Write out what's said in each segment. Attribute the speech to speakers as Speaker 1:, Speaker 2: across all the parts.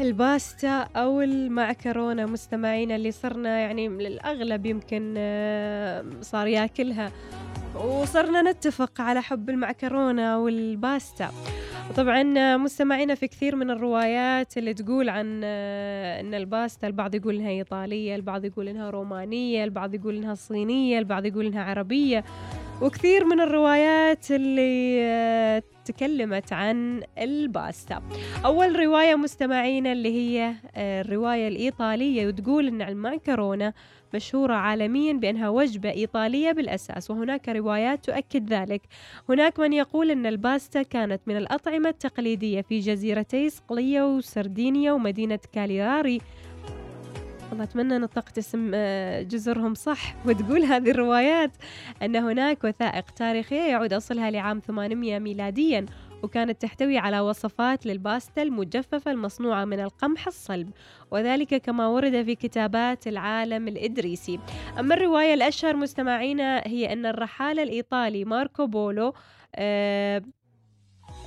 Speaker 1: الباستا أو المعكرونة مستمعينا اللي صرنا يعني للأغلب يمكن آه، صار ياكلها. وصرنا نتفق على حب المعكرونة والباستا. طبعا مستمعينا في كثير من الروايات اللي تقول عن آه، إن الباستا البعض يقول إنها إيطالية البعض يقول إنها رومانية البعض يقول إنها صينية البعض يقول إنها عربية. وكثير من الروايات اللي آه، تكلمت عن الباستا. أول رواية مستمعينا اللي هي آه، الرواية الإيطالية وتقول أن المعكرونة مشهورة عالميا بأنها وجبة إيطالية بالأساس وهناك روايات تؤكد ذلك. هناك من يقول أن الباستا كانت من الأطعمة التقليدية في جزيرتي صقلية وسردينيا ومدينة كالياري والله أتمنى نطقت اسم آه، جزرهم صح وتقول هذه الروايات أن هناك وثائق تاريخية يعود أصلها لعام 800 ميلاديا وكانت تحتوي على وصفات للباستا المجففة المصنوعة من القمح الصلب وذلك كما ورد في كتابات العالم الإدريسي. أما الرواية الأشهر مستمعينا هي أن الرحالة الإيطالي ماركو بولو آه،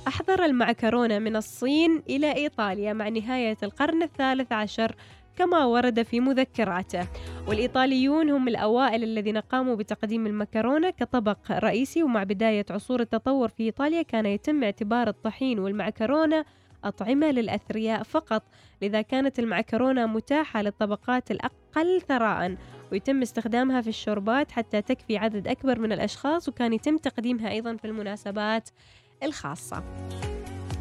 Speaker 1: أحضر المعكرونة من الصين إلى إيطاليا مع نهاية القرن الثالث عشر كما ورد في مذكراته. والإيطاليون هم الأوائل الذين قاموا بتقديم المكرونة كطبق رئيسي ومع بداية عصور التطور في إيطاليا كان يتم اعتبار الطحين والمعكرونة أطعمة للأثرياء فقط. لذا كانت المعكرونة متاحة للطبقات الأقل ثراء ويتم استخدامها في الشوربات حتى تكفي عدد أكبر من الأشخاص وكان يتم تقديمها أيضا في المناسبات الخاصة.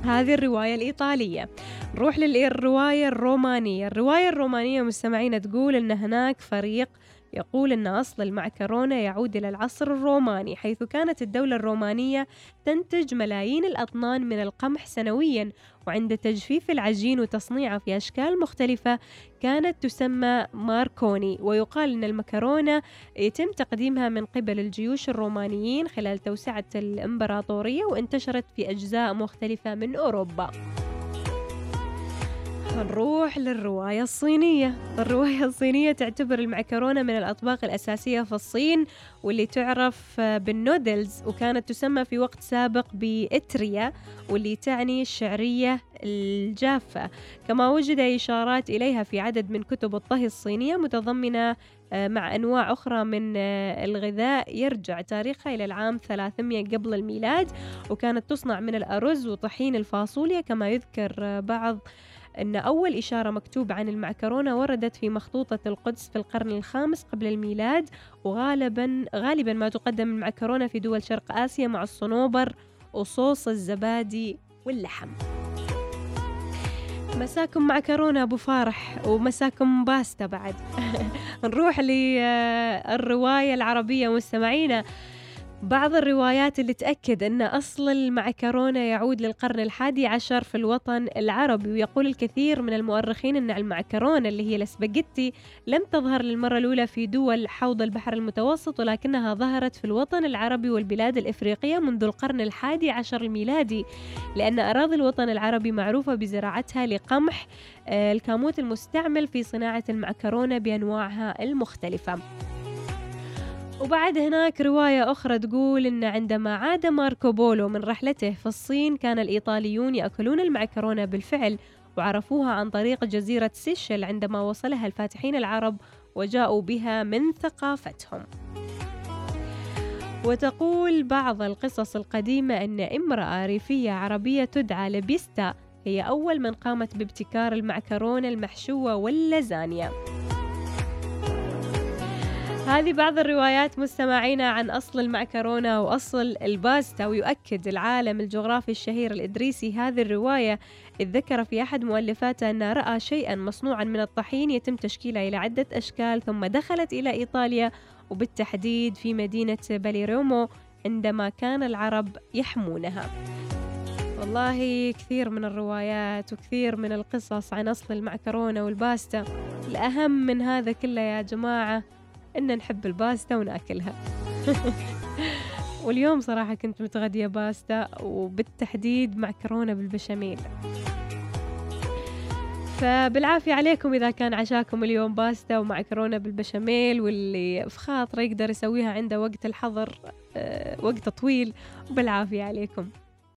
Speaker 1: هذه الرواية الإيطالية. نروح للرواية الرومانية. الرواية الرومانية مستمعين تقول أن هناك فريق يقول أن أصل المعكرونة يعود إلى العصر الروماني حيث كانت الدولة الرومانية تنتج ملايين الأطنان من القمح سنويا وعند تجفيف العجين وتصنيعه في أشكال مختلفة كانت تسمى ماركوني. ويقال أن المكرونة يتم تقديمها من قبل الجيوش الرومانيين خلال توسعة الإمبراطورية وانتشرت في أجزاء مختلفة من أوروبا. نروح للرواية الصينية. الرواية الصينية تعتبر المعكرونة من الأطباق الأساسية في الصين واللي تعرف بالنودلز وكانت تسمى في وقت سابق بإتريا واللي تعني الشعرية الجافة. كما وجد إشارات إليها في عدد من كتب الطهي الصينية متضمنة آه، مع أنواع أخرى من آه، الغذاء. يرجع تاريخها إلى العام 300 قبل الميلاد وكانت تصنع من الأرز وطحين الفاصوليا كما يذكر آه، بعض أن أول إشارة مكتوبة عن المعكرونة وردت في مخطوطة القدس في القرن الخامس قبل الميلاد وغالبا غالبا ما تقدم المعكرونة في دول شرق آسيا مع الصنوبر وصوص الزبادي واللحم. مساكم معكرونة أبو فارح ومساكم باستا بعد. نروح للرواية العربية مستمعينا. بعض الروايات اللي تأكد أن أصل المعكرونة يعود للقرن الحادي عشر في الوطن العربي ويقول الكثير من المؤرخين أن المعكرونة اللي هي الاسباجيتي لم تظهر للمرة الأولى في دول حوض البحر المتوسط ولكنها ظهرت في الوطن العربي والبلاد الإفريقية منذ القرن الحادي عشر الميلادي لأن أراضي الوطن العربي معروفة بزراعتها لقمح آه، الكاموت المستعمل في صناعة المعكرونة بأنواعها المختلفة. وبعد هناك رواية أخرى تقول إن عندما عاد ماركو بولو من رحلته في الصين كان الإيطاليون يأكلون المعكرونة بالفعل وعرفوها عن طريق جزيرة سيشل عندما وصلها الفاتحين العرب وجاءوا بها من ثقافتهم. وتقول بعض القصص القديمة أن امرأة ريفية عربية تدعى لبيستا هي أول من قامت بابتكار المعكرونة المحشوة واللازانيا. هذه بعض الروايات مستمعينا عن أصل المعكرونة وأصل الباستا ويؤكد العالم الجغرافي الشهير الإدريسي هذه الرواية. إذ ذكر في أحد مؤلفاته أنه رأى شيئا مصنوعا من الطحين يتم تشكيله إلى عدة أشكال ثم دخلت إلى إيطاليا وبالتحديد في مدينة باليرومو عندما كان العرب يحمونها. والله كثير من الروايات وكثير من القصص عن أصل المعكرونة والباستا. الأهم من هذا كله يا جماعة إن نحب الباستا ونأكلها. واليوم صراحة كنت متغدية باستا وبالتحديد معكرونة بالبشاميل. فبالعافية عليكم إذا كان عشاكم اليوم باستا ومعكرونة بالبشاميل واللي في خاطره يقدر يسويها عنده وقت الحظر أه وقت طويل. وبالعافية عليكم.